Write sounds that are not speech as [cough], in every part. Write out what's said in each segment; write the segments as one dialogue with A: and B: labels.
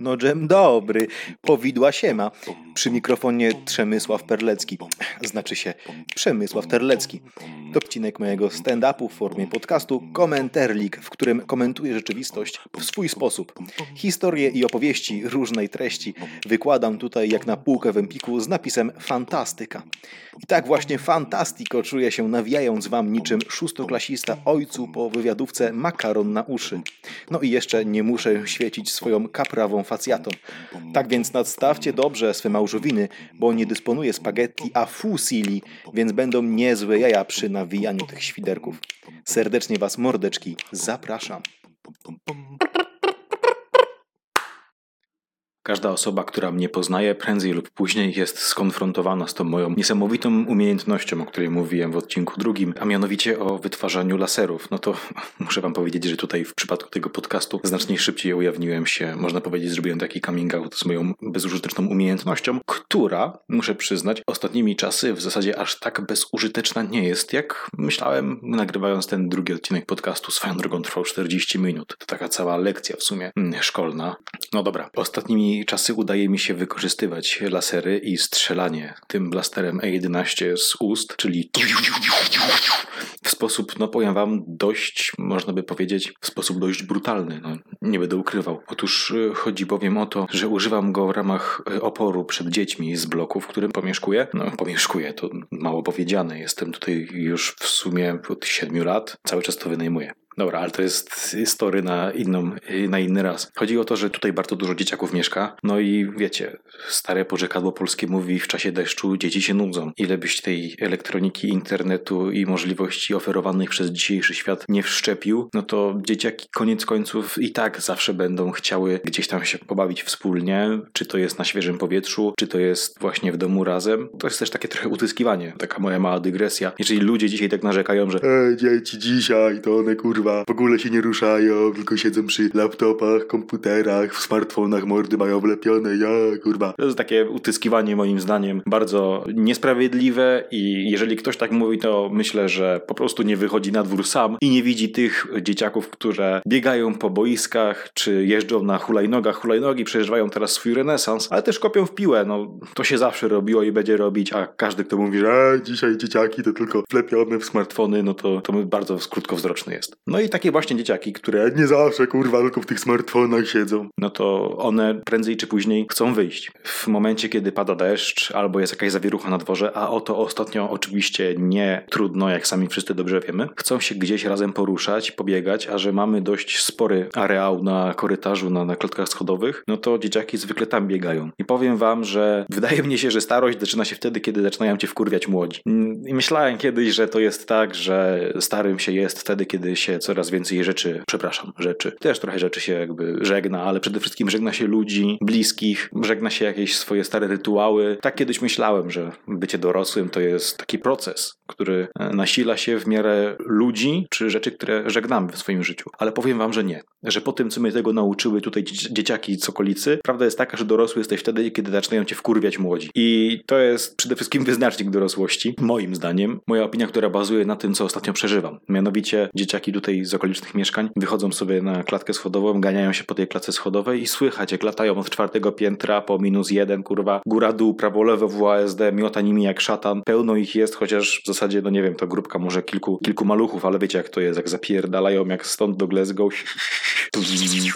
A: No dżem dobry, powidła siema. Przy mikrofonie Przemysław Perlecki. Znaczy się Przemysław Terlecki. To odcinek mojego stand-upu w formie podcastu Komenterlik, w którym komentuję rzeczywistość w swój sposób. Historie i opowieści różnej treści wykładam tutaj jak na półkę w Empiku z napisem Fantastyka. I tak właśnie fantastiko czuję się nawijając wam niczym szóstoklasista ojcu po wywiadówce makaron na uszy. No i jeszcze nie muszę świecić swoją kaprawą facjatą. Tak więc nadstawcie dobrze swe małżowiny, bo nie dysponuję spaghetti a fusili, więc będą niezłe jaja przy nawijaniu tych świderków. Serdecznie was mordeczki zapraszam. Każda osoba, która mnie poznaje, prędzej lub później jest skonfrontowana z tą moją niesamowitą umiejętnością, o której mówiłem w odcinku drugim, a mianowicie o wytwarzaniu laserów. No to [laughs] muszę wam powiedzieć, że tutaj w przypadku tego podcastu znacznie szybciej ujawniłem się, można powiedzieć, zrobiłem taki coming out z moją bezużyteczną umiejętnością, która, muszę przyznać, ostatnimi czasy w zasadzie aż tak bezużyteczna nie jest, jak myślałem, nagrywając ten drugi odcinek podcastu. Swoją drogą trwał 40 minut. To taka cała lekcja w sumie mm, szkolna. No dobra, ostatnimi czasy udaje mi się wykorzystywać lasery i strzelanie tym blasterem E11 z ust, czyli w sposób, no powiem wam, dość, można by powiedzieć, w sposób dość brutalny. No, nie będę ukrywał. Otóż y, chodzi bowiem o to, że używam go w ramach y, oporu przed dziećmi z bloku, w którym pomieszkuję. No, pomieszkuję, to mało powiedziane. Jestem tutaj już w sumie od 7 lat. Cały czas to wynajmuję. Dobra, ale to jest story na, inną, na inny raz. Chodzi o to, że tutaj bardzo dużo dzieciaków mieszka. No i wiecie, stare porzekadło polskie mówi w czasie deszczu dzieci się nudzą. Ile byś tej elektroniki, internetu i możliwości oferowanych przez dzisiejszy świat nie wszczepił, no to dzieciaki koniec końców i tak zawsze będą chciały gdzieś tam się pobawić wspólnie. Czy to jest na świeżym powietrzu, czy to jest właśnie w domu razem. To jest też takie trochę utyskiwanie. Taka moja mała dygresja. Jeżeli ludzie dzisiaj tak narzekają, że
B: e, dzieci dzisiaj to one kurwa w ogóle się nie ruszają, tylko siedzą przy laptopach, komputerach, w smartfonach mordy mają wlepione, ja kurwa.
A: To jest takie utyskiwanie moim zdaniem bardzo niesprawiedliwe i jeżeli ktoś tak mówi, to myślę, że po prostu nie wychodzi na dwór sam i nie widzi tych dzieciaków, które biegają po boiskach, czy jeżdżą na hulajnogach. Hulajnogi przeżywają teraz swój renesans, ale też kopią w piłę. No, to się zawsze robiło i będzie robić, a każdy, kto mówi, że
B: dzisiaj dzieciaki to tylko wlepione w smartfony, no to,
A: to bardzo krótkowzroczny jest. No i takie właśnie dzieciaki, które
B: nie zawsze kurwa tylko w tych smartfonach siedzą.
A: No to one prędzej czy później chcą wyjść. W momencie, kiedy pada deszcz albo jest jakaś zawierucha na dworze, a o to ostatnio oczywiście nie trudno, jak sami wszyscy dobrze wiemy, chcą się gdzieś razem poruszać, pobiegać, a że mamy dość spory areał na korytarzu, na, na klatkach schodowych, no to dzieciaki zwykle tam biegają. I powiem wam, że wydaje mi się, że starość zaczyna się wtedy, kiedy zaczynają cię wkurwiać młodzi. I myślałem kiedyś, że to jest tak, że starym się jest wtedy, kiedy się coraz więcej rzeczy, przepraszam, rzeczy, też trochę rzeczy się jakby żegna, ale przede wszystkim żegna się ludzi, bliskich, żegna się jakieś swoje stare rytuały. Tak kiedyś myślałem, że bycie dorosłym to jest taki proces, który e, nasila się w miarę ludzi czy rzeczy, które żegnamy w swoim życiu. Ale powiem wam, że nie. Że po tym, co mnie tego nauczyły tutaj dzieciaki z okolicy, prawda jest taka, że dorosły jesteś wtedy, kiedy zaczynają cię wkurwiać młodzi. I to jest przede wszystkim wyznacznik dorosłości, moim zdaniem. Moja opinia, która bazuje na tym, co ostatnio przeżywam. Mianowicie dzieciaki tutaj z okolicznych mieszkań wychodzą sobie na klatkę schodową, ganiają się po tej klatce schodowej i słychać, jak latają od czwartego piętra po minus jeden, kurwa, góra dół, prawo lewo w ASD, miota nimi jak szatan. Pełno ich jest, chociaż w zasadzie, no nie wiem, to grupka może kilku, kilku maluchów, ale wiecie jak to jest, jak zapierdalają jak stąd do Glasgow. [laughs]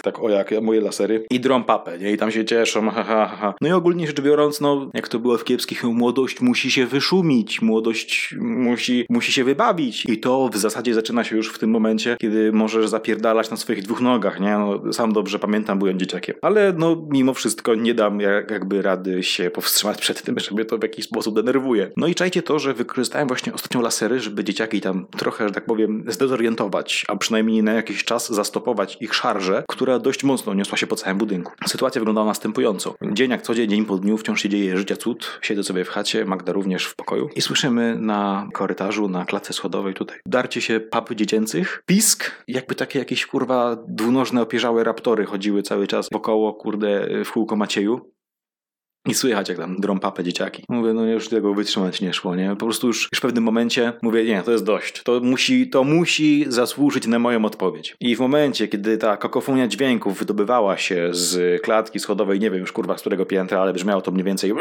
A: tak o jak moje lasery. I drą papę, nie? I tam się cieszą, ha, ha, ha. No i ogólnie rzecz biorąc, no jak to było w kiepskich, młodość musi się wyszumić, młodość musi, musi się wybawić. I to w zasadzie zaczyna się już w tym momencie, kiedy możesz zapierdalać na swoich dwóch nogach, nie? No, sam dobrze pamiętam, byłem dzieciakiem. Ale no mimo wszystko nie dam jak, jakby rady się powstrzymać przed tym, żeby to w jakiś sposób denerwuje. No i czajcie to, że wykorzystałem właśnie ostatnio lasery, żeby dzieciaki tam trochę, że tak powiem, zdezorientować, a przynajmniej na jakiś czas zastopować ich szarżę, która dość mocno niosła się po całym budynku. Sytuacja wyglądała następująco. Dzień jak co dzień, dzień po dniu wciąż się dzieje życia cud. Siedzę sobie w chacie, Magda również w pokoju i słyszymy na korytarzu, na klatce schodowej tutaj darcie się pap dziecięcych, pisk, jakby takie jakieś kurwa dwunożne opierzałe raptory chodziły cały czas wokoło, kurde, w kółko Macieju. I słychać, jak tam drą papę dzieciaki. Mówię, no już tego wytrzymać nie szło, nie? Po prostu już, już w pewnym momencie mówię, nie, to jest dość. To musi, to musi zasłużyć na moją odpowiedź. I w momencie, kiedy ta kakofonia dźwięków wydobywała się z klatki schodowej, nie wiem już kurwa z którego piętra, ale brzmiało to mniej więcej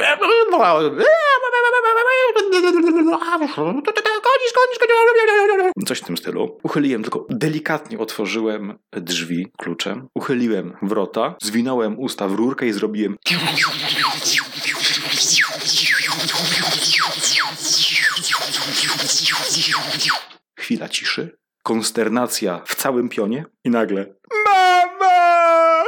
A: Coś w tym stylu. Uchyliłem tylko, delikatnie otworzyłem drzwi kluczem, uchyliłem wrota, zwinąłem usta w rurkę i zrobiłem chwila ciszy, konsternacja w całym pionie i nagle MAMA!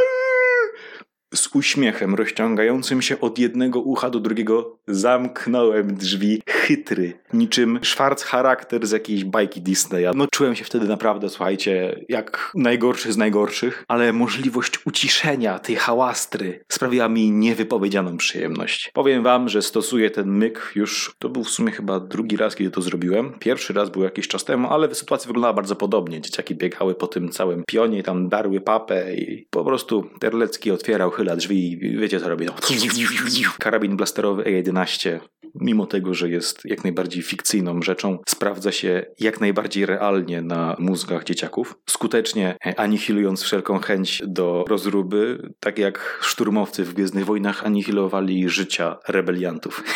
A: Z uśmiechem rozciągającym się od jednego ucha do drugiego zamknąłem drzwi chytry, niczym szwarc charakter z jakiejś bajki Disneya. No czułem się wtedy naprawdę, słuchajcie, jak najgorszy z najgorszych, ale możliwość uciszenia tej hałastry sprawiła mi niewypowiedzianą przyjemność. Powiem wam, że stosuję ten myk już, to był w sumie chyba drugi raz, kiedy to zrobiłem. Pierwszy raz był jakiś czas temu, ale sytuacja wyglądała bardzo podobnie. Dzieciaki biegały po tym całym pionie, tam darły papę i po prostu Terlecki otwierał, chyla drzwi i wiecie co robi. No. Karabin blasterowy E11 mimo tego, że jest jak najbardziej fikcyjną rzeczą, sprawdza się jak najbardziej realnie na mózgach dzieciaków, skutecznie anihilując wszelką chęć do rozruby, tak jak szturmowcy w Gwiezdnych Wojnach anihilowali życia rebeliantów. [laughs]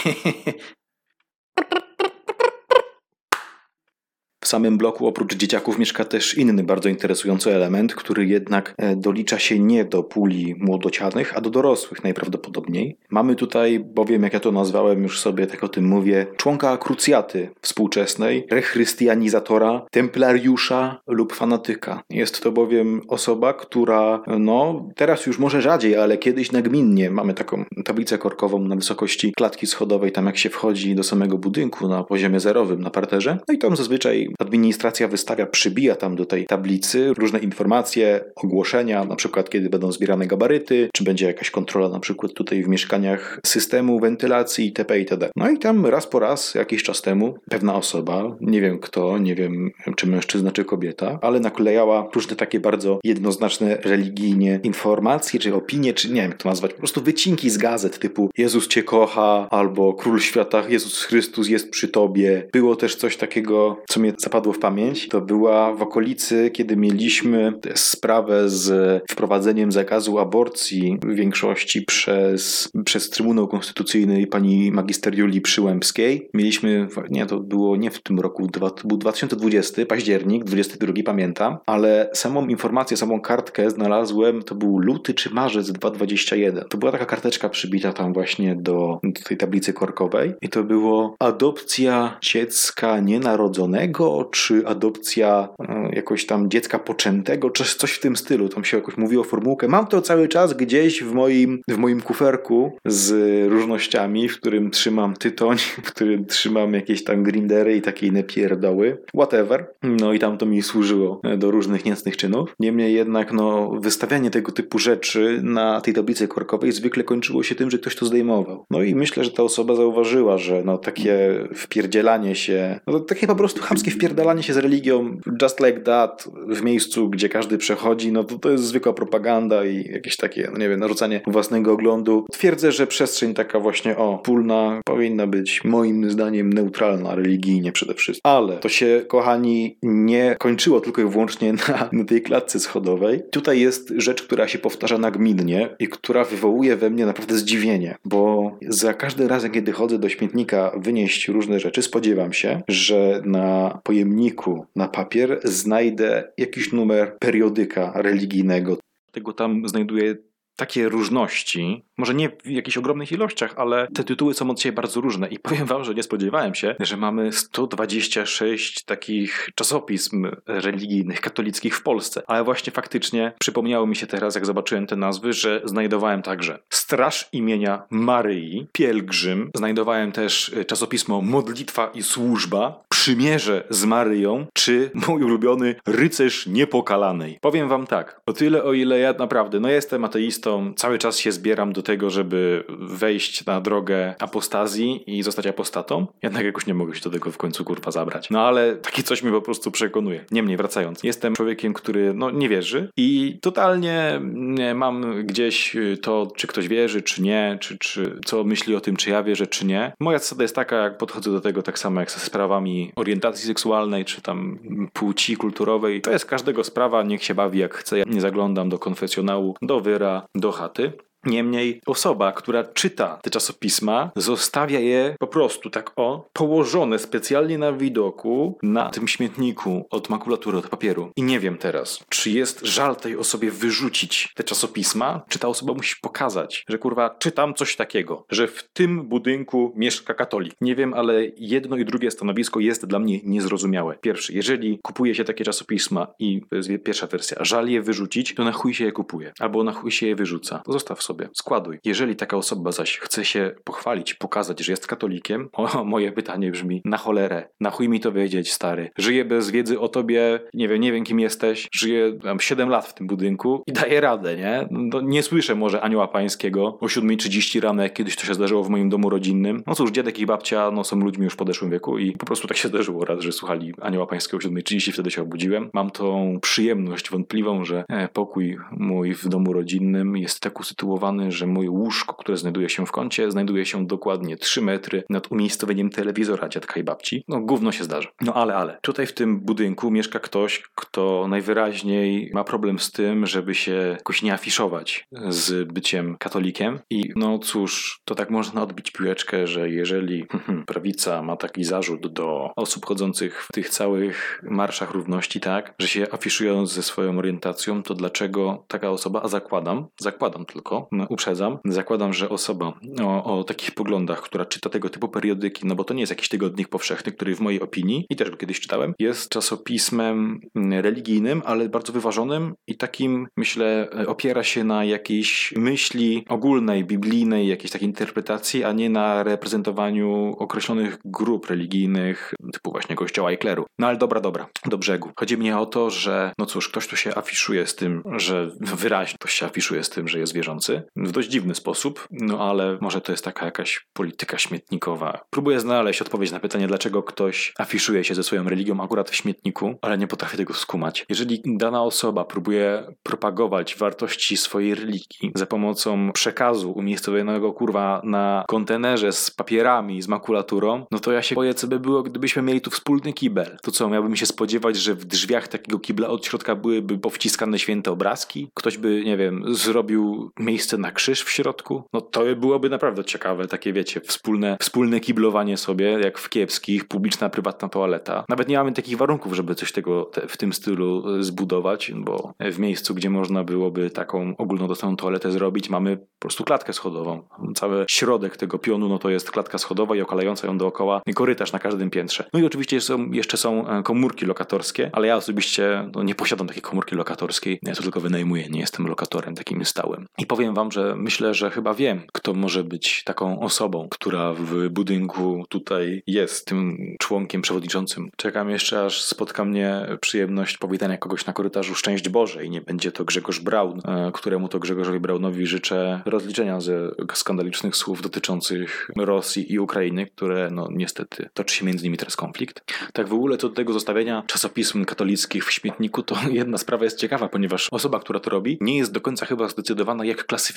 A: W samym bloku oprócz dzieciaków mieszka też inny bardzo interesujący element, który jednak e, dolicza się nie do puli młodocianych, a do dorosłych najprawdopodobniej. Mamy tutaj bowiem, jak ja to nazwałem już sobie, tak o tym mówię, członka krucjaty współczesnej, rechrystianizatora, templariusza lub fanatyka. Jest to bowiem osoba, która, no, teraz już może rzadziej, ale kiedyś nagminnie mamy taką tablicę korkową na wysokości klatki schodowej, tam jak się wchodzi do samego budynku na poziomie zerowym na parterze. No i tam zazwyczaj administracja wystawia, przybija tam do tej tablicy różne informacje, ogłoszenia, na przykład kiedy będą zbierane gabaryty, czy będzie jakaś kontrola na przykład tutaj w mieszkaniach systemu wentylacji itp. itd. No i tam raz po raz, jakiś czas temu, pewna osoba, nie wiem kto, nie wiem czy mężczyzna, czy kobieta, ale naklejała różne takie bardzo jednoznaczne religijnie informacje, czy opinie, czy nie wiem jak to nazwać, po prostu wycinki z gazet typu Jezus cię kocha, albo Król Świata, Jezus Chrystus jest przy tobie. Było też coś takiego, co mnie zapadło w pamięć, to była w okolicy, kiedy mieliśmy sprawę z wprowadzeniem zakazu aborcji w większości przez, przez Trybunał Konstytucyjny pani magister Julii Przyłębskiej. Mieliśmy, nie, to było nie w tym roku, to był 2020, październik, 22 pamiętam, ale samą informację, samą kartkę znalazłem, to był luty czy marzec 2021. To była taka karteczka przybita tam właśnie do, do tej tablicy korkowej i to było adopcja dziecka nienarodzonego czy adopcja e, jakoś tam dziecka poczętego, czy coś w tym stylu. Tam się jakoś mówiło formułkę. Mam to cały czas gdzieś w moim, w moim kuferku z różnościami, w którym trzymam tytoń, [laughs] w którym trzymam jakieś tam grindery i takie inne pierdoły. Whatever. No i tam to mi służyło do różnych niecnych czynów. Niemniej jednak, no, wystawianie tego typu rzeczy na tej tablicy korkowej zwykle kończyło się tym, że ktoś to zdejmował. No i myślę, że ta osoba zauważyła, że no takie wpierdzielanie się, no takie po prostu chamskie wpierdalanie się z religią just like that w miejscu, gdzie każdy przechodzi, no to, to jest zwykła propaganda i jakieś takie, no nie wiem, narzucanie własnego oglądu. Twierdzę, że przestrzeń taka właśnie, o, pólna powinna być moim zdaniem neutralna religijnie przede wszystkim. Ale to się, kochani, nie kończyło tylko i wyłącznie na, na tej klatce schodowej. Tutaj jest rzecz, która się powtarza nagminnie i która wywołuje we mnie naprawdę zdziwienie, bo za każdym razem, kiedy chodzę do śmietnika wynieść różne rzeczy, spodziewam się, że na pojemniku na papier znajdę jakiś numer periodyka religijnego. Tego tam znajduję takie różności, może nie w jakichś ogromnych ilościach, ale te tytuły są od siebie bardzo różne i [laughs] powiem wam, że nie spodziewałem się, że mamy 126 takich czasopism religijnych, katolickich w Polsce, ale właśnie faktycznie przypomniało mi się teraz, jak zobaczyłem te nazwy, że znajdowałem także Straż imienia Maryi, Pielgrzym, znajdowałem też czasopismo Modlitwa i Służba, Przymierze z Maryją, czy mój ulubiony Rycerz Niepokalanej. Powiem wam tak, o tyle o ile ja naprawdę, no jestem ateistą, cały czas się zbieram do tego, żeby wejść na drogę apostazji i zostać apostatą. Jednak jakoś nie mogę się do tego w końcu kurwa zabrać. No ale takie coś mnie po prostu przekonuje. Niemniej wracając, jestem człowiekiem, który no nie wierzy i totalnie nie, mam gdzieś to, czy ktoś wierzy, czy nie, czy, czy co myśli o tym, czy ja wierzę, czy nie. Moja zasada jest taka, jak podchodzę do tego tak samo jak ze sprawami orientacji seksualnej, czy tam płci kulturowej. To jest każdego sprawa, niech się bawi jak chce. Ja nie zaglądam do konfesjonału, do wyra, do chaty. Niemniej osoba, która czyta te czasopisma, zostawia je po prostu tak o, położone specjalnie na widoku na tym śmietniku od makulatury, od papieru. I nie wiem teraz, czy jest żal tej osobie wyrzucić te czasopisma, czy ta osoba musi pokazać, że kurwa czytam coś takiego, że w tym budynku mieszka katolik. Nie wiem, ale jedno i drugie stanowisko jest dla mnie niezrozumiałe. Pierwszy, jeżeli kupuje się takie czasopisma i to jest pierwsza wersja, żal je wyrzucić, to na chuj się je kupuje, albo na chuj się je wyrzuca. To zostaw sobie, składuj. Jeżeli taka osoba zaś chce się pochwalić, pokazać, że jest katolikiem, [laughs] o, moje pytanie brzmi, na cholerę, na chuj mi to wiedzieć, stary. Żyję bez wiedzy o tobie, nie wiem, nie wiem kim jesteś, żyję tam 7 lat w tym budynku i daję radę, nie? No, nie słyszę może anioła pańskiego o 7.30 rano, jak kiedyś to się zdarzyło w moim domu rodzinnym. No cóż, dziadek i babcia no, są ludźmi już w podeszłym wieku i po prostu tak się zdarzyło raz, że słuchali anioła pańskiego o 7.30, wtedy się obudziłem. Mam tą przyjemność wątpliwą, że e, pokój mój w domu rodzinnym jest tak usytuowany, że moje łóżko, które znajduje się w kącie, znajduje się dokładnie 3 metry nad umiejscowieniem telewizora dziadka i babci. No gówno się zdarza. No ale, ale. Tutaj w tym budynku mieszka ktoś, kto najwyraźniej ma problem z tym, żeby się jakoś nie afiszować z byciem katolikiem. I no cóż, to tak można odbić piłeczkę, że jeżeli [laughs] prawica ma taki zarzut do osób chodzących w tych całych marszach równości, tak, że się afiszują ze swoją orientacją, to dlaczego taka osoba, a zakładam, zakładam tylko, uprzedzam, zakładam, że osoba o, o, takich poglądach, która czyta tego typu periodyki, no bo to nie jest jakiś tygodnik powszechny, który w mojej opinii, i też go kiedyś czytałem, jest czasopismem religijnym, ale bardzo wyważonym i takim, myślę, opiera się na jakiejś myśli ogólnej, biblijnej, jakiejś takiej interpretacji, a nie na reprezentowaniu określonych grup religijnych, typu właśnie kościoła i kleru. No ale dobra, dobra, do brzegu. Chodzi mi o to, że no cóż, ktoś tu się afiszuje z tym, że wyraźnie ktoś się afiszuje z tym, że jest wierzący, w dość dziwny sposób, no ale może to jest taka jakaś polityka śmietnikowa. Próbuję znaleźć odpowiedź na pytanie, dlaczego ktoś afiszuje się ze swoją religią akurat w śmietniku, ale nie potrafię tego skumać. Jeżeli dana osoba próbuje propagować wartości swojej religii za pomocą przekazu umiejscowionego kurwa na kontenerze z papierami, z makulaturą, no to ja się boję, co by było, gdybyśmy mieli tu wspólny kibel. To co, miałbym się spodziewać, że w drzwiach takiego kibla od środka byłyby powciskane święte obrazki? Ktoś by, nie wiem, zrobił miejsce na krzyż w środku? No to byłoby naprawdę ciekawe, takie wiecie, wspólne, wspólne kiblowanie sobie, jak w kiepskich, publiczna, prywatna toaleta. Nawet nie mamy takich warunków, żeby coś tego te, w tym stylu e, zbudować, bo w miejscu, gdzie można byłoby taką ogólnodostępną toaletę zrobić, mamy po prostu klatkę schodową. Cały środek tego pionu, no to jest klatka schodowa i okalająca ją dookoła korytarz na każdym piętrze. No i oczywiście są, jeszcze są e, komórki lokatorskie, ale ja osobiście no, nie posiadam takiej komórki lokatorskiej. Ja to tylko wynajmuję, nie jestem lokatorem takim stałym. I powiem wam, że myślę, że chyba wiem, kto może być taką osobą, która w budynku tutaj jest tym członkiem przewodniczącym. Czekam jeszcze, aż spotka mnie przyjemność powitania kogoś na korytarzu Szczęść Boże i nie będzie to Grzegorz Braun, e, któremu to Grzegorzowi Braunowi życzę rozliczenia ze skandalicznych słów dotyczących Rosji i Ukrainy, które no niestety toczy się między nimi teraz konflikt. Tak w ogóle co do tego zostawienia czasopism katolickich w śmietniku, to [laughs] jedna sprawa jest ciekawa, ponieważ osoba, która to robi, nie jest do końca chyba zdecydowana, jak klasyfikować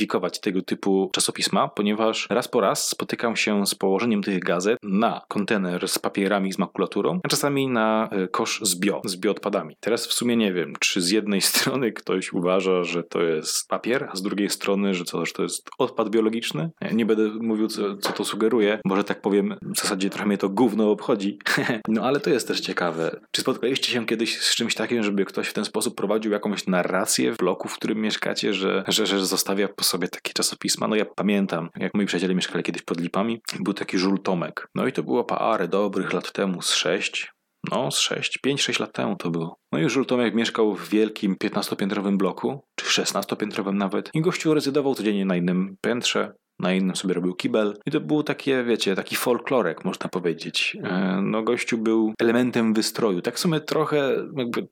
A: tego typu czasopisma, ponieważ raz po raz spotykam się z położeniem tych gazet na kontener z papierami, z makulaturą, a czasami na e, kosz z bio, z bioodpadami. Teraz w sumie nie wiem, czy z jednej [laughs] strony ktoś uważa, że to jest papier, a z drugiej strony, że, że to jest odpad biologiczny. Nie będę mówił, co, co to sugeruje, może tak powiem, w zasadzie trochę mnie to gówno obchodzi. [laughs] no ale to jest też ciekawe. Czy spotkaliście się kiedyś z czymś takim, żeby ktoś w ten sposób prowadził jakąś narrację w bloku, w którym mieszkacie, że, że, że zostawia po sobie takie czasopisma? No ja pamiętam, jak moi przyjaciele mieszkali kiedyś pod Lipami, był taki żul Tomek. No i to było parę dobrych lat temu, z sześć, no, z 6, 5-6 lat temu to było. No i Żul Tomek mieszkał w wielkim 15-piętrowym bloku, czy 16-piętrowym nawet. I gościu rezydował codziennie na innym piętrze, na innym sobie robił kibel. I to był takie, wiecie, taki folklorek, można powiedzieć. E, no gościu był elementem wystroju. Tak sobie trochę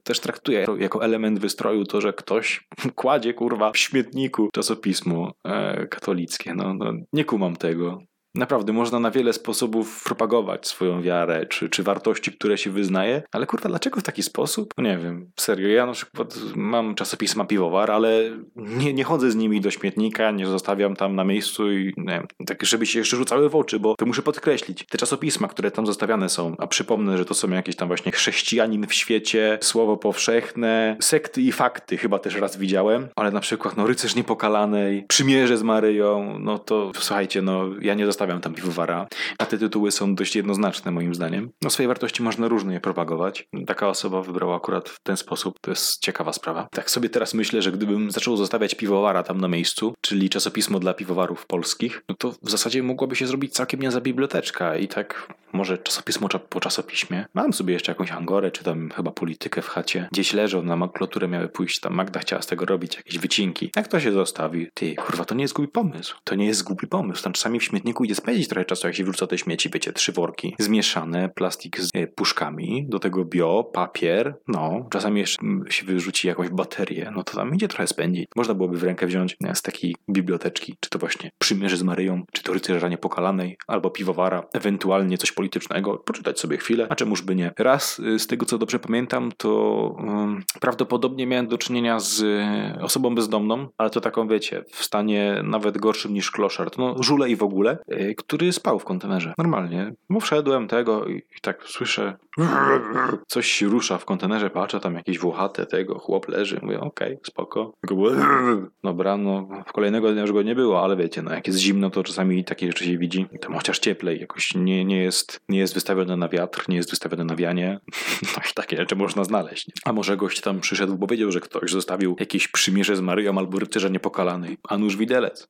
A: też traktuję jako element wystroju to, że ktoś [laughs] kładzie, kurwa, w śmietniku czasopismo e, katolickie. No, no nie kumam tego. Naprawdę, można na wiele sposobów propagować swoją wiarę, czy, czy wartości, które się wyznaje, ale kurwa, dlaczego w taki sposób? No nie wiem, serio, ja na przykład mam czasopisma piwowar, ale nie, nie chodzę z nimi do śmietnika, nie zostawiam tam na miejscu i nie wiem, tak żeby się jeszcze rzucały w oczy, bo to muszę podkreślić. Te czasopisma, które tam zostawiane są, a przypomnę, że to są jakieś tam właśnie chrześcijanin w świecie, słowo powszechne, sekty i fakty chyba też raz widziałem, ale na przykład no rycerz niepokalanej, przymierze z Maryją, no to słuchajcie, no ja nie zostawiam zostawiam tam piwowara, a te tytuły są dość jednoznaczne moim zdaniem. No swoje wartości można różnie propagować. Taka osoba wybrała akurat w ten sposób, to jest ciekawa sprawa. Tak sobie teraz myślę, że gdybym zaczął zostawiać piwowara tam na miejscu, czyli czasopismo dla piwowarów polskich, no to w zasadzie mogłaby się zrobić całkiem niezła biblioteczka i tak może czasopismo po czasopiśmie. Mam sobie jeszcze jakąś angorę, czy tam chyba politykę w chacie. Gdzieś leżą na makulaturę miały pójść, tam Magda chciała z tego robić jakieś wycinki. Jak to się zostawi? Ty, kurwa, to nie jest głupi pomysł. To nie jest głupi pomysł. Tam czasami w śmietniku spędzić trochę czasu, jak się wrzuca te śmieci, wiecie, trzy worki zmieszane, plastik z e, puszkami, do tego bio, papier, no, czasami jeszcze się wyrzuci jakąś baterię, no to tam idzie trochę spędzić. Można byłoby w rękę wziąć e, z takiej biblioteczki, czy to właśnie Przymierze z Maryją, czy to Rycerza Niepokalanej, albo Piwowara, ewentualnie coś politycznego, poczytać sobie chwilę, a czemuż by nie. Raz, e, z tego co dobrze pamiętam, to um, prawdopodobnie miałem do czynienia z osobą bezdomną, ale to taką, wiecie, w stanie nawet gorszym niż kloszard, no żule i w ogóle, który spał w kontenerze. Normalnie. Bo wszedłem tego i, i tak słyszę coś się rusza w kontenerze, patrzę tam jakieś włochate tego, chłop leży. Mówię, okej, okay, spoko. Dobra, no kolejnego dnia już go nie było, ale wiecie, no jak jest zimno, to czasami takie rzeczy się widzi. Tam chociaż cieplej, jakoś nie, nie, jest, nie jest wystawione na wiatr, nie jest wystawione na wianie. [laughs] No takie rzeczy można znaleźć. A może gość tam przyszedł, bo wiedział, że ktoś zostawił jakieś przymierze z Maryją albo rycerza niepokalanej. A nuż widelec.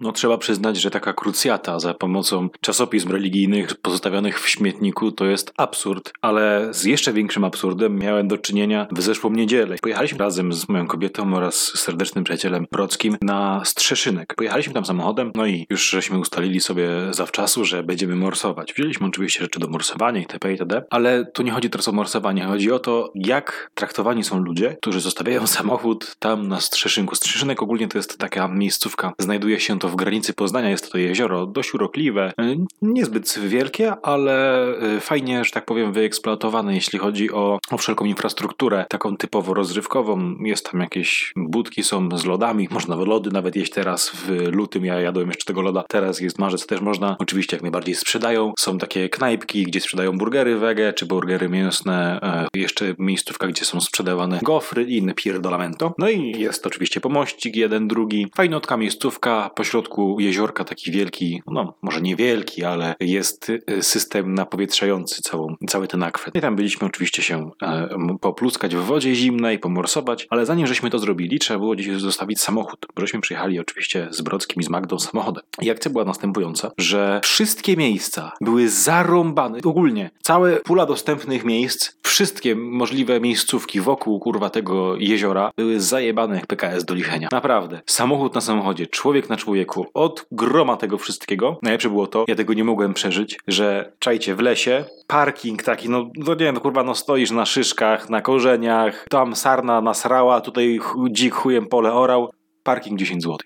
A: No trzeba przyznać, że taka krucjata za pomocą czasopism religijnych pozostawionych w śmietniku to jest absurd, ale z jeszcze większym absurdem miałem do czynienia w zeszłą niedzielę. Pojechaliśmy razem z moją kobietą oraz serdecznym przyjacielem Brockim na Strzeszynek. Pojechaliśmy tam samochodem, no i już żeśmy ustalili sobie zawczasu, że będziemy morsować. Wzięliśmy oczywiście rzeczy do morsowania itp. itd., ale tu nie chodzi teraz o morsowanie, chodzi o to, jak traktowani są ludzie, którzy zostawiają samochód tam na Strzeszynku. Strzeszynek ogólnie to jest taka miejscówka, znajduje się to w granicy Poznania jest to jezioro dość urokliwe, e, niezbyt wielkie, ale e, fajnie, że tak powiem, wyeksploatowane, jeśli chodzi o, o wszelką infrastrukturę, taką typowo rozrywkową. Jest tam jakieś budki, są z lodami, [laughs] można lody nawet jeść teraz w lutym, ja jadłem jeszcze tego loda, teraz jest marzec, też można, oczywiście jak najbardziej sprzedają. Są takie knajpki, gdzie sprzedają burgery wege, czy burgery mięsne, e, jeszcze miejscówka, gdzie są sprzedawane gofry i inne pierdolamento. No i jest oczywiście pomościk, jeden, drugi. Fajnotka miejscówka, pośrodku środku jeziorka taki wielki, no może nie wielki, ale jest y, system napowietrzający całą, cały ten akwet. I tam byliśmy oczywiście się e, popluskać w wodzie zimnej, pomorsować, ale zanim żeśmy to zrobili, trzeba było gdzieś zostawić samochód. Bośmy przyjechali oczywiście z Brodzkim i z Magdą samochodem. I akcja była następująca, że wszystkie miejsca były zarąbane. Ogólnie całe pula dostępnych miejsc, wszystkie możliwe miejscówki wokół kurwa tego jeziora były zajebane jak PKS do lichenia. Naprawdę. Samochód na samochodzie, człowiek na człowieku, od groma tego wszystkiego, najlepsze było to, ja tego nie mogłem przeżyć, że czajcie w lesie, parking taki, no, no nie wiem, kurwa, no stoisz na szyszkach, na korzeniach, tam sarna nasrała, tutaj dzik chujem pole orał, parking 10 zł.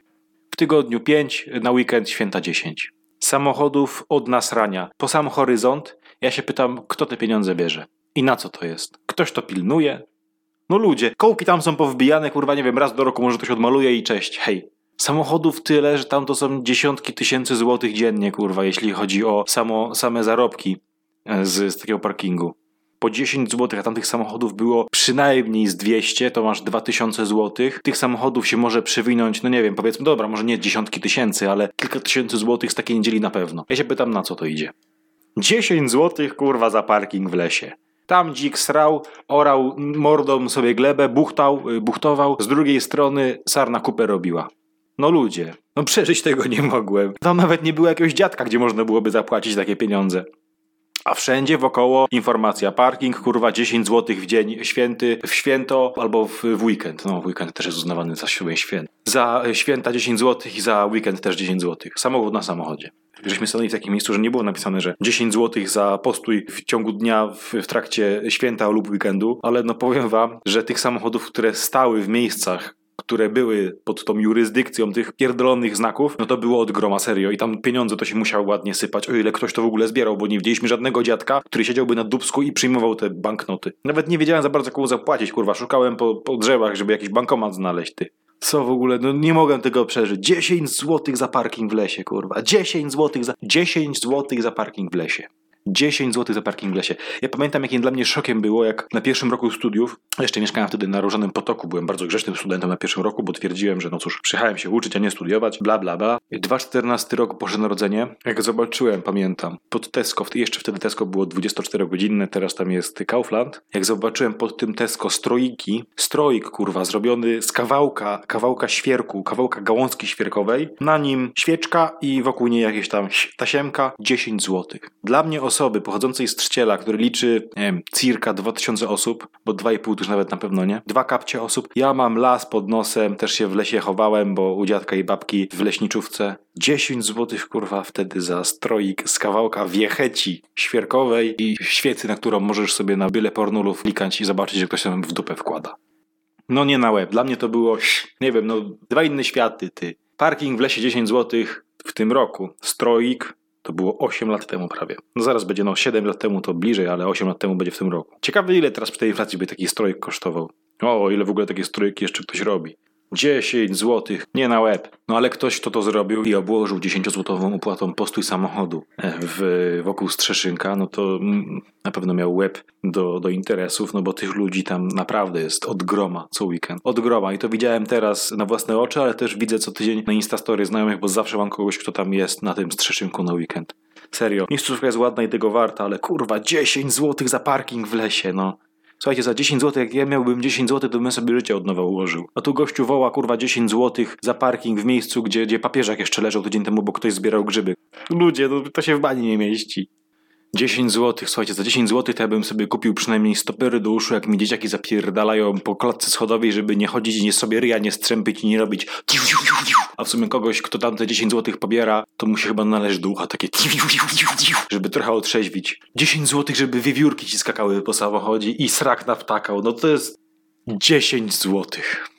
A: W tygodniu 5, na weekend święta 10. Samochodów od nasrania, po sam horyzont, ja się pytam, kto te pieniądze bierze i na co to jest. Ktoś to pilnuje? No ludzie, kołki tam są powbijane, kurwa, nie wiem, raz do roku może to się odmaluje i cześć, hej. Samochodów tyle, że tam to są dziesiątki tysięcy złotych dziennie, kurwa, jeśli chodzi o samo, same zarobki e, z, z takiego parkingu. Po 10 zł, a tamtych samochodów było przynajmniej z 200, to masz 2000 złotych. Tych samochodów się może przewinąć, no nie wiem, powiedzmy, dobra, może nie dziesiątki tysięcy, ale kilka tysięcy złotych z takiej niedzieli na pewno. Ja się pytam, na co to idzie. 10 złotych, kurwa, za parking w lesie. Tam dzik srał, orał mordą sobie glebę, buchtał, y, buchtował. Z drugiej strony sarna kupę robiła. No ludzie, no przeżyć tego nie mogłem. Tam nawet nie było jakiegoś dziadka, gdzie można byłoby zapłacić takie pieniądze. A wszędzie wokoło informacja, parking kurwa 10 zł w dzień święty, w święto albo w, w weekend. No weekend też jest uznawany za święt. Za e, święta 10 zł i za weekend też 10 zł. Samochód na samochodzie. Żeśmy stanęli w takim miejscu, że nie było napisane, że 10 zł za postój w ciągu dnia w, w trakcie święta lub weekendu, ale no powiem wam, że tych samochodów, które stały w miejscach, które były pod tą jurysdykcją tych pierdolonych znaków, no to było od groma serio i tam pieniądze to się musiało ładnie sypać, o ile ktoś to w ogóle zbierał, bo nie widzieliśmy żadnego dziadka, który siedziałby na dubsku i przyjmował te banknoty. Nawet nie wiedziałem za bardzo komu zapłacić, kurwa, szukałem po, po drzewach, żeby jakiś bankomat znaleźć, ty. Co w ogóle? No nie mogłem tego przeżyć. 10 zł za parking w lesie, kurwa. 10 zł za 10 zł za parking w lesie. 10 zł za parking w lesie. Ja pamiętam, jakim dla mnie szokiem było, jak na pierwszym roku studiów, jeszcze mieszkałem wtedy na Różanym Potoku, byłem bardzo grzecznym studentem na pierwszym roku, bo twierdziłem, że no cóż, przyjechałem się uczyć, a nie studiować, bla bla bla. 2,14 rok Boże Narodzenie, jak zobaczyłem, pamiętam, pod Tesco, jeszcze wtedy Tesco było 24-godzinne, teraz tam jest Kaufland, jak zobaczyłem pod tym Tesco stroiki, stroik kurwa, zrobiony z kawałka, kawałka świerku, kawałka gałązki świerkowej, na nim świeczka i wokół niej jakieś tam tasiemka, 10 zł. Dla mnie osoby pochodzącej z Trzciela, który liczy, nie wiem, circa 2000 osób, bo 2,5 to już nawet na pewno nie, dwa kapcie osób, ja mam las pod nosem, też się w lesie chowałem, bo u dziadka i babki w leśniczówce 10 zł kurwa wtedy za stroik z kawałka wiecheci świerkowej i świecy, na którą możesz sobie na byle pornulów klikać i zobaczyć, że ktoś tam w dupę wkłada. No nie na łeb. Dla mnie to było, nie wiem, no dwa inne światy, ty. Parking w lesie 10 zł w tym roku. Stroik to było 8 lat temu prawie. No zaraz będzie, no 7 lat temu to bliżej, ale 8 lat temu będzie w tym roku. Ciekawe ile teraz przy tej inflacji by taki strojek kosztował. O, ile w ogóle takie strojki jeszcze ktoś robi. 10 zł, nie na łeb. No ale ktoś, kto to zrobił i obłożył 10-złotową opłatą postój samochodu e, w, wokół Strzeszynka, no to na pewno miał łeb do, do interesów, no bo tych ludzi tam naprawdę jest od groma co weekend. Od groma i to widziałem teraz na własne oczy, ale też widzę co tydzień na Instastory znajomych, bo zawsze mam kogoś, kto tam jest na tym Strzeszynku na weekend. Serio, miejscówka jest ładna i tego warta, ale kurwa 10 zł za parking w lesie, no. Słuchajcie, za 10 zł, jak ja miałbym 10 zł, to bym sobie życie od nowa ułożył. A tu gościu woła, kurwa, 10 zł za parking w miejscu, gdzie, gdzie papieżak jeszcze leżał tydzień temu, bo ktoś zbierał grzyby. Ludzie, to, to się w bani nie mieści. 10 zł, słuchajcie, za 10 zł to ja bym sobie kupił przynajmniej stopery do uszu, jak mi dzieciaki zapierdalają po klatce schodowej, żeby nie chodzić, nie sobie ryja nie strzępić i nie robić a w sumie kogoś, kto tam te 10 zł pobiera, to mu się chyba należy do ucha takie żeby trochę otrzeźwić. 10 zł, żeby wiewiórki ci skakały po samochodzie i srak na ptakał, no to jest 10 złotych.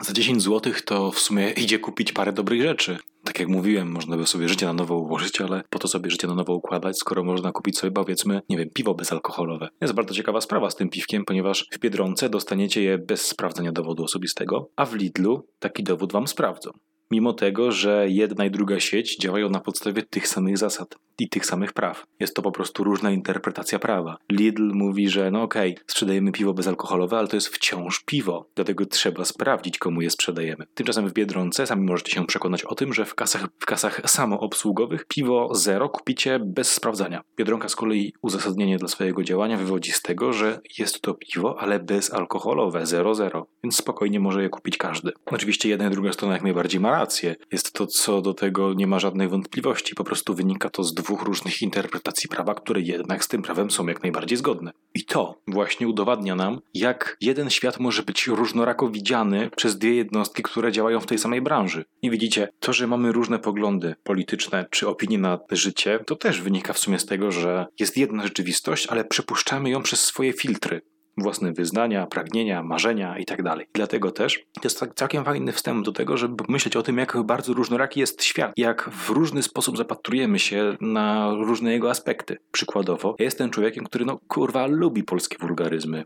A: Za 10 zł to w sumie idzie kupić parę dobrych rzeczy. Tak jak mówiłem, można by sobie życie na nowo ułożyć, ale po to sobie życie na nowo układać, skoro można kupić sobie, powiedzmy, nie wiem, piwo bezalkoholowe. Jest bardzo ciekawa sprawa z tym piwkiem, ponieważ w Biedronce dostaniecie je bez sprawdzenia dowodu osobistego, a w Lidlu taki dowód wam sprawdzą mimo tego, że jedna i druga sieć działają na podstawie tych samych zasad i tych samych praw. Jest to po prostu różna interpretacja prawa. Lidl mówi, że no okej, okay, sprzedajemy piwo bezalkoholowe, ale to jest wciąż piwo, dlatego trzeba sprawdzić, komu je sprzedajemy. Tymczasem w Biedronce sami możecie się przekonać o tym, że w kasach, w kasach samoobsługowych piwo zero kupicie bez sprawdzania. Biedronka z kolei uzasadnienie dla swojego działania wywodzi z tego, że jest to piwo, ale bezalkoholowe, 0,0, więc spokojnie może je kupić każdy. Oczywiście jedna i druga strona jak najbardziej ma rację. Jest to, co do tego nie ma żadnych wątpliwości. Po prostu wynika to z dwóch różnych interpretacji prawa, które jednak z tym prawem są jak najbardziej zgodne. I to właśnie udowadnia nam, jak jeden świat może być różnorako widziany przez dwie jednostki, które działają w tej samej branży. I widzicie, to, że mamy różne poglądy polityczne czy opinie na życie, to też wynika w sumie z tego, że jest jedna rzeczywistość, ale przepuszczamy ją przez swoje filtry własne wyznania, pragnienia, marzenia itd. Tak Dlatego też to jest tak całkiem fajny wstęp do tego, żeby myśleć o tym, jak bardzo różnoraki jest świat, jak w różny sposób zapatrujemy się na różne jego aspekty. Przykładowo, ja jestem człowiekiem, który no kurwa lubi polskie wulgaryzmy.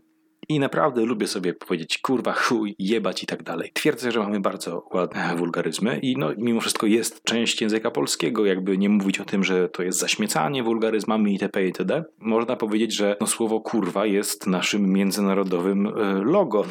A: I naprawdę lubię sobie powiedzieć kurwa, chuj, jebać i tak dalej. Twierdzę, że mamy bardzo ładne wulgaryzmy i no mimo wszystko jest część języka polskiego, jakby nie mówić o tym, że to jest zaśmiecanie wulgaryzmami itp. itd. Można powiedzieć, że no, słowo kurwa jest naszym międzynarodowym e, logo.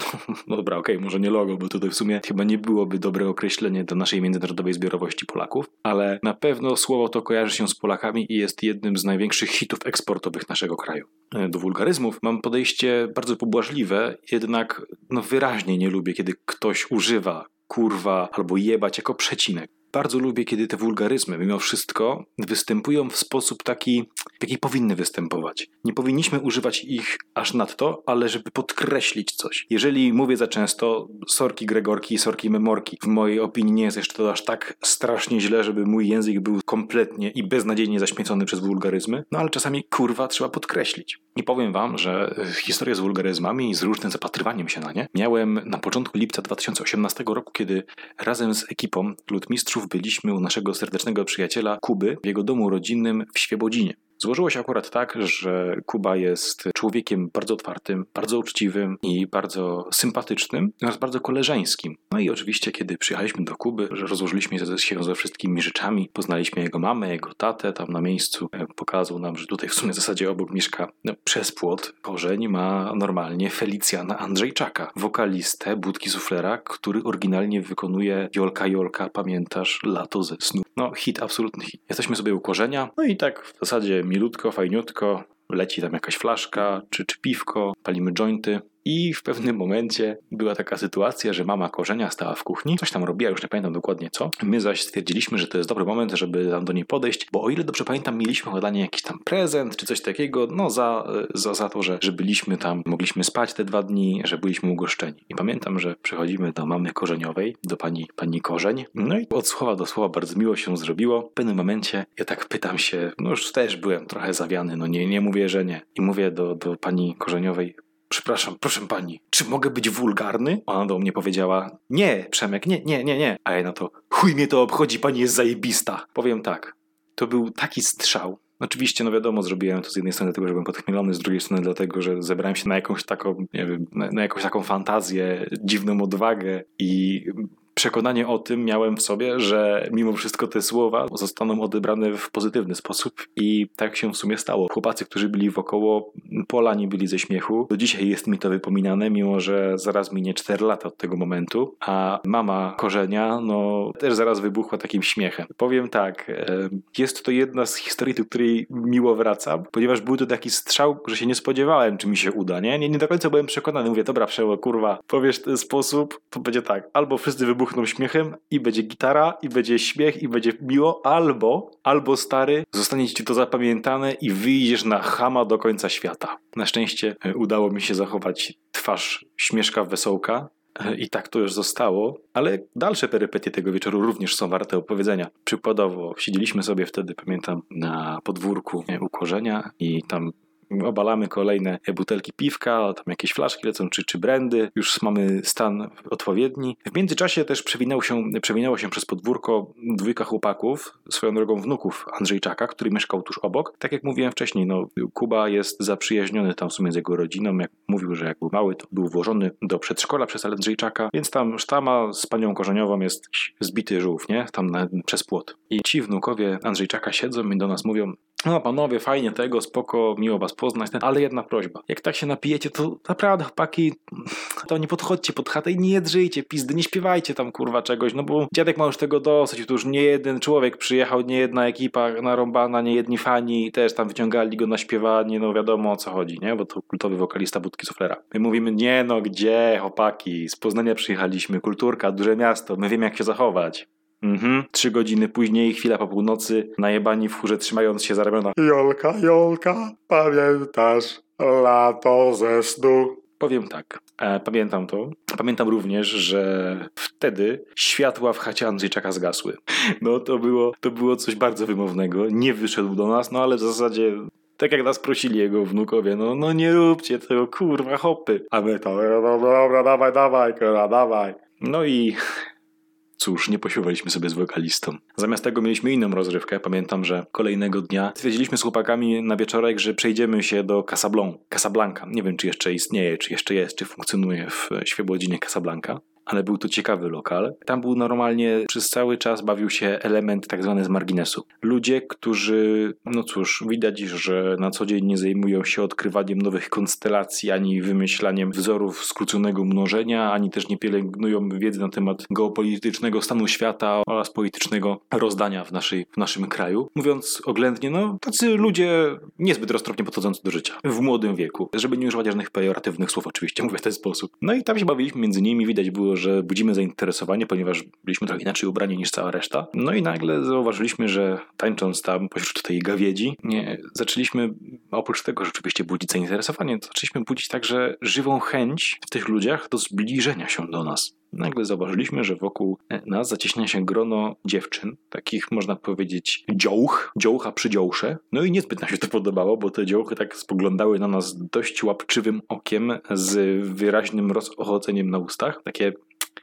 A: No, [laughs] dobra, okej, okay, może nie logo, bo tutaj w sumie chyba nie byłoby dobre określenie do naszej międzynarodowej zbiorowości Polaków, ale na pewno słowo to kojarzy się z Polakami i jest jednym z największych hitów eksportowych naszego kraju. E, do wulgaryzmów mam podejście bardzo pobłażliwe, jednak no wyraźnie nie lubię, kiedy ktoś używa kurwa albo jebać jako przecinek. Bardzo lubię, kiedy te wulgaryzmy mimo wszystko występują w sposób taki, w jaki powinny występować. Nie powinniśmy używać ich aż nadto, ale żeby podkreślić coś. Jeżeli mówię za często sorki Gregorki i sorki Memorki, w mojej opinii nie jest jeszcze to aż tak strasznie źle, żeby mój język był kompletnie i beznadziejnie zaśmiecony przez wulgaryzmy, no ale czasami kurwa trzeba podkreślić. I powiem wam, że historię z wulgaryzmami i z różnym zapatrywaniem się na nie miałem na początku lipca 2018 roku, kiedy razem z ekipą Ludmistrzów byliśmy u naszego serdecznego przyjaciela Kuby w jego domu rodzinnym w Świebodzinie. Złożyło się akurat tak, że Kuba jest człowiekiem bardzo otwartym, bardzo uczciwym i bardzo sympatycznym oraz bardzo koleżeńskim. No i oczywiście, kiedy przyjechaliśmy do Kuby, że rozłożyliśmy się ze wszystkimi rzeczami, poznaliśmy jego mamę, jego tatę tam na miejscu, e, pokazał nam, że tutaj w sumie w zasadzie obok mieszka no, przez płot korzeń ma normalnie Felicjana Andrzejczaka, wokalistę Budki Suflera, który oryginalnie wykonuje Jolka Jolka, pamiętasz, lato ze snu. No hit, absolutny hit. Jesteśmy sobie u korzenia, no i tak w zasadzie milutko, fajniutko, leci tam jakaś flaszka czy, czy piwko, palimy jointy. I w pewnym momencie była taka sytuacja, że mama korzenia stała w kuchni, coś tam robiła, już nie pamiętam dokładnie co. My zaś stwierdziliśmy, że to jest dobry moment, żeby tam do niej podejść, bo o ile dobrze pamiętam, mieliśmy dla niej jakiś tam prezent czy coś takiego, no za, za, za to, że, że byliśmy tam, mogliśmy spać te dwa dni, że byliśmy ugoszczeni. I pamiętam, że przychodzimy do mamy korzeniowej, do pani, pani korzeń, no i od słowa do słowa bardzo miło się zrobiło. W pewnym momencie ja tak pytam się, no już też byłem trochę zawiany, no nie, nie mówię, że nie. I mówię do, do pani korzeniowej, Przepraszam, proszę pani, czy mogę być wulgarny? Ona do mnie powiedziała, nie, Przemek, nie, nie, nie, nie. A ja na to, chuj mnie to obchodzi, pani jest zajebista. Powiem tak, to był taki strzał. Oczywiście, no wiadomo, zrobiłem to z jednej strony dlatego, że byłem podchmielony, z drugiej strony dlatego, że zebrałem się na jakąś taką, nie wiem, na, na jakąś taką fantazję, dziwną odwagę i przekonanie o tym miałem w sobie, że mimo wszystko te słowa zostaną odebrane w pozytywny sposób i tak się w sumie stało. Chłopacy, którzy byli wokoło, polani byli ze śmiechu. Do dzisiaj jest mi to wypominane, mimo że zaraz minie 4 lata od tego momentu, a mama korzenia, no też zaraz wybuchła takim śmiechem. Powiem tak, e, jest to jedna z historii, do której miło wracam, ponieważ był to taki strzał, że się nie spodziewałem, czy mi się uda, nie? Nie, nie do końca byłem przekonany. Mówię, dobra, przeło, kurwa, powiesz ten sposób, to będzie tak, albo wszyscy wybuchną śmiechem i będzie gitara, i będzie śmiech, i będzie miło, albo, albo stary, zostanie ci to zapamiętane i wyjdziesz na chama do końca świata. Na szczęście e, udało mi się zachować twarz śmieszka wesołka, e, i tak to już zostało, ale dalsze perypetie tego wieczoru również są warte opowiedzenia. Przykładowo, siedzieliśmy sobie wtedy, pamiętam, na podwórku u korzenia i tam obalamy kolejne butelki piwka, tam jakieś flaszki lecą, czy, czy brandy, już mamy stan odpowiedni. W międzyczasie też przewinęło się, przewinęło się przez podwórko dwójka chłopaków, swoją drogą wnuków Andrzejczaka, który mieszkał tuż obok. Tak jak mówiłem wcześniej, no, Kuba jest zaprzyjaźniony tam w sumie z jego rodziną, jak mówił, że jak był mały, to był włożony do przedszkola przez Andrzejczaka, więc tam sztama z panią korzeniową jest zbity żółw, nie? Tam na, przez płot. I ci wnukowie Andrzejczaka siedzą i do nas mówią, no panowie, fajnie tego, spoko, miło was poznać, ale jedna prośba. Jak tak się napijecie, to naprawdę chłopaki, to nie podchodźcie pod chatę i nie jedrzyjcie pizdy, nie śpiewajcie tam kurwa czegoś, no bo dziadek ma już tego dosyć, tu już nie jeden człowiek przyjechał, nie jedna ekipa narąbana, nie jedni fani też tam wyciągali go na śpiewanie, no wiadomo o co chodzi, nie? Bo to kultowy wokalista Budki Suflera. My mówimy, nie no, gdzie chłopaki, z Poznania przyjechaliśmy, kulturka, duże miasto, my wiemy jak się zachować. Mhm. Trzy godziny później, chwila po północy, najebani w chórze trzymając się za ramiona.
B: Jolka, Jolka, pamiętasz lato ze snu?
A: Powiem tak, e, pamiętam to. Pamiętam również, że wtedy światła w chacie Andrzejczaka zgasły. [laughs] No to było, to było coś bardzo wymownego. Nie wyszedł do nas, no ale w zasadzie tak jak nas prosili jego wnukowie, no, no nie róbcie tego, kurwa, hopy. A my to, no dobra, dawaj, dawaj, kurwa, dawaj. No i Cóż, nie posiłowaliśmy sobie z wokalistą. Zamiast tego mieliśmy inną rozrywkę. Pamiętam, że kolejnego dnia stwierdziliśmy z chłopakami na wieczorek, że przejdziemy się do Casablanca. Casablanca. Nie wiem, czy jeszcze istnieje, czy jeszcze jest, czy funkcjonuje w Świebodzinie Casablanca ale był to ciekawy lokal. Tam był normalnie przez cały czas bawił się element tak zwany z marginesu. Ludzie, którzy, no cóż, widać, że na co dzień nie zajmują się odkrywaniem nowych konstelacji, ani wymyślaniem wzorów skróconego mnożenia, ani też nie pielęgnują wiedzy na temat geopolitycznego stanu świata oraz politycznego rozdania w, naszej, w naszym kraju. Mówiąc oględnie, no tacy ludzie niezbyt roztropnie podchodzący do życia w młodym wieku, żeby nie używać żadnych pejoratywnych słów oczywiście, mówię w ten sposób. No i tam się bawiliśmy między nimi, widać było było, że budzimy zainteresowanie, ponieważ byliśmy trochę inaczej ubrani niż cała reszta. No i nagle zauważyliśmy, że tańcząc tam pośród tej gawiedzi, nie, zaczęliśmy oprócz tego rzeczywiście budzić zainteresowanie, zaczęliśmy budzić także żywą chęć w tych ludziach do zbliżenia się do nas. Nagle zauważyliśmy, że wokół nas zacieśnia się grono dziewczyn, takich można powiedzieć dziołch, dziołcha przy dziołsze. No i niezbyt nam się to podobało, bo te dziołchy tak spoglądały na nas dość łapczywym okiem z wyraźnym rozochoceniem na ustach. Takie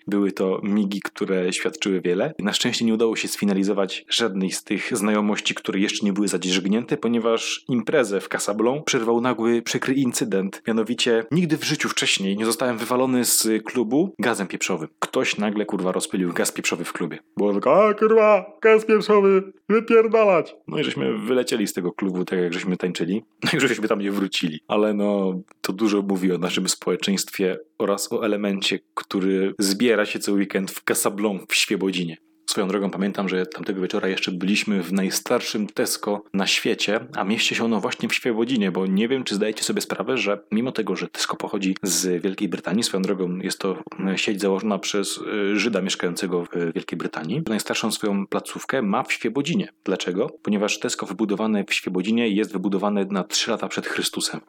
A: były to migi, które świadczyły wiele. Na szczęście nie udało się sfinalizować żadnej z tych znajomości, które jeszcze nie były zadzierzgnięte, ponieważ imprezę w Casablon przerwał nagły, przykry incydent. Mianowicie nigdy w życiu wcześniej nie zostałem wywalony z klubu gazem pieprzowym. Ktoś nagle, kurwa, rozpylił gaz pieprzowy w klubie. Było tak, a kurwa, gaz pieprzowy, wypierdalać. No i żeśmy wylecieli z tego klubu, tak jak żeśmy tańczyli. No i żeśmy tam nie wrócili. Ale no, to dużo mówi o naszym społeczeństwie oraz o elemencie, który zbiera się co weekend w Casablon w Świebodzinie. Swoją drogą pamiętam, że tamtego wieczora jeszcze byliśmy w najstarszym Tesco na świecie, a mieści się ono właśnie w Świebodzinie, bo nie wiem, czy zdajecie sobie sprawę, że mimo tego, że Tesco pochodzi z Wielkiej Brytanii, swoją drogą jest to sieć założona przez y, Żyda mieszkającego w Wielkiej Brytanii, najstarszą swoją placówkę ma w Świebodzinie. Dlaczego? Ponieważ Tesco wybudowane w Świebodzinie jest wybudowane na 3 lata przed Chrystusem.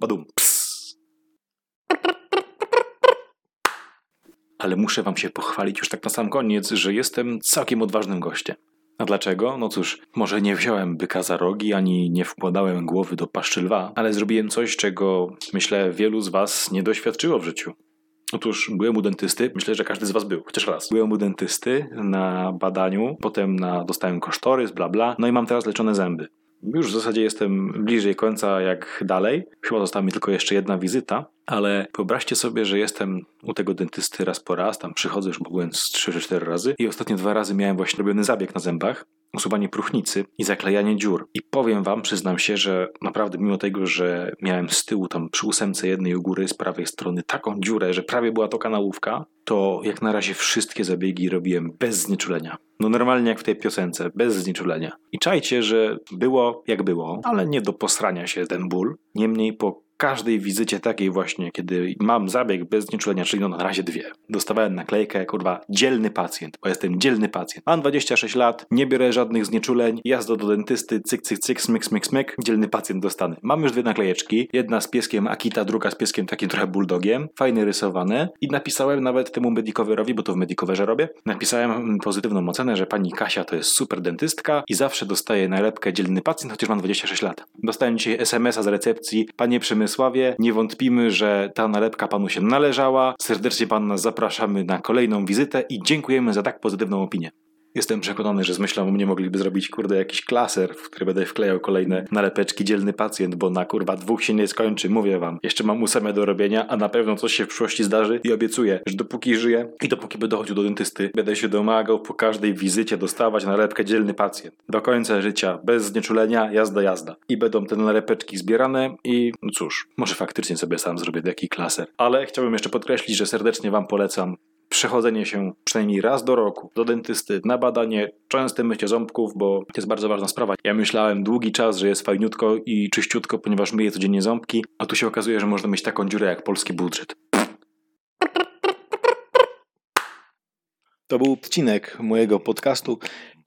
A: Badum. Ale muszę wam się pochwalić już tak na sam koniec, że jestem całkiem odważnym gościem. A dlaczego? No cóż, może nie wziąłem byka za rogi, ani nie wkładałem głowy do paszczy lwa, ale zrobiłem coś, czego myślę wielu z was nie doświadczyło w życiu. Otóż byłem u dentysty, myślę, że każdy z was był, chociaż raz. Byłem u dentysty na badaniu, potem na, dostałem kosztorys, bla bla, no i mam teraz leczone zęby. Już w zasadzie jestem bliżej końca jak dalej. Chyba została mi tylko jeszcze jedna wizyta, ale wyobraźcie sobie, że jestem u tego dentysty raz po raz, tam przychodzę już byłem z 3-4 razy. I ostatnie dwa razy miałem właśnie robiony zabieg na zębach, usuwanie próchnicy i zaklejanie dziur. I powiem wam, przyznam się, że naprawdę mimo tego, że miałem z tyłu tam przy ósemce jednej u góry z prawej strony taką dziurę, że prawie była to kanałówka, to jak na razie wszystkie zabiegi robiłem bez znieczulenia. No normalnie jak w tej piosence, bez znieczulenia. I czajcie, że było jak było, ale nie do posrania się ten ból. Niemniej po każdej wizycie takiej właśnie, kiedy mam zabieg bez znieczulenia, czyli no na razie dwie, dostawałem naklejkę, kurwa, dzielny pacjent, bo jestem dzielny pacjent. Mam 26 lat, nie biorę żadnych znieczuleń, jazda do dentysty, cyk, cyk, cyk, smyk, smyk, smyk, dzielny pacjent dostanę. Mam już dwie naklejeczki, jedna z pieskiem Akita, druga z pieskiem takim trochę bulldogiem, fajnie rysowane i napisałem nawet temu medicoverowi, bo to w medicoverze robię, napisałem pozytywną ocenę, że pani Kasia to jest super dentystka i zawsze dostaje nalepkę dzielny pacjent, chociaż mam 26 lat. Dostałem dzisiaj SMS-a z recepcji, panie Przemysławie, nie wątpimy, że ta nalepka panu się należała, serdecznie pan nas zapraszamy na kolejną wizytę i dziękujemy za tak pozytywną opinię. Jestem przekonany, że z myślą o mnie mogliby zrobić, kurde, jakiś klaser, w który będę wklejał kolejne nalepeczki dzielny pacjent, bo na kurwa dwóch się nie skończy, mówię wam. Jeszcze mam óseme do robienia, a na pewno coś się w przyszłości zdarzy i obiecuję, że dopóki żyję i dopóki będę chodził do dentysty, będę się domagał po każdej wizycie dostawać nalepkę dzielny pacjent. Do końca życia, bez znieczulenia, jazda, jazda. I będą te nalepeczki zbierane i no cóż, może faktycznie sobie sam zrobię taki klaser. Ale chciałbym jeszcze podkreślić, że serdecznie wam polecam przechodzenie się przynajmniej raz do roku do dentysty na badanie, częste mycie ząbków, bo to jest bardzo ważna sprawa. Ja myślałem długi czas, że jest fajniutko i czyściutko, ponieważ myję codziennie ząbki, a tu się okazuje, że można mieć taką dziurę jak polski budżet. To był odcinek mojego podcastu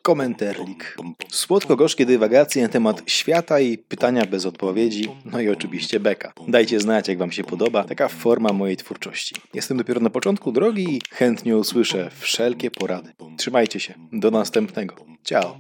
A: Komenterlik. Słodko-gorzkie dywagacje na temat świata i pytania bez odpowiedzi, no i oczywiście beka. Dajcie znać, jak Wam się podoba taka forma mojej twórczości. Jestem dopiero na początku drogi i chętnie usłyszę wszelkie porady. Trzymajcie się. Do następnego. Ciao.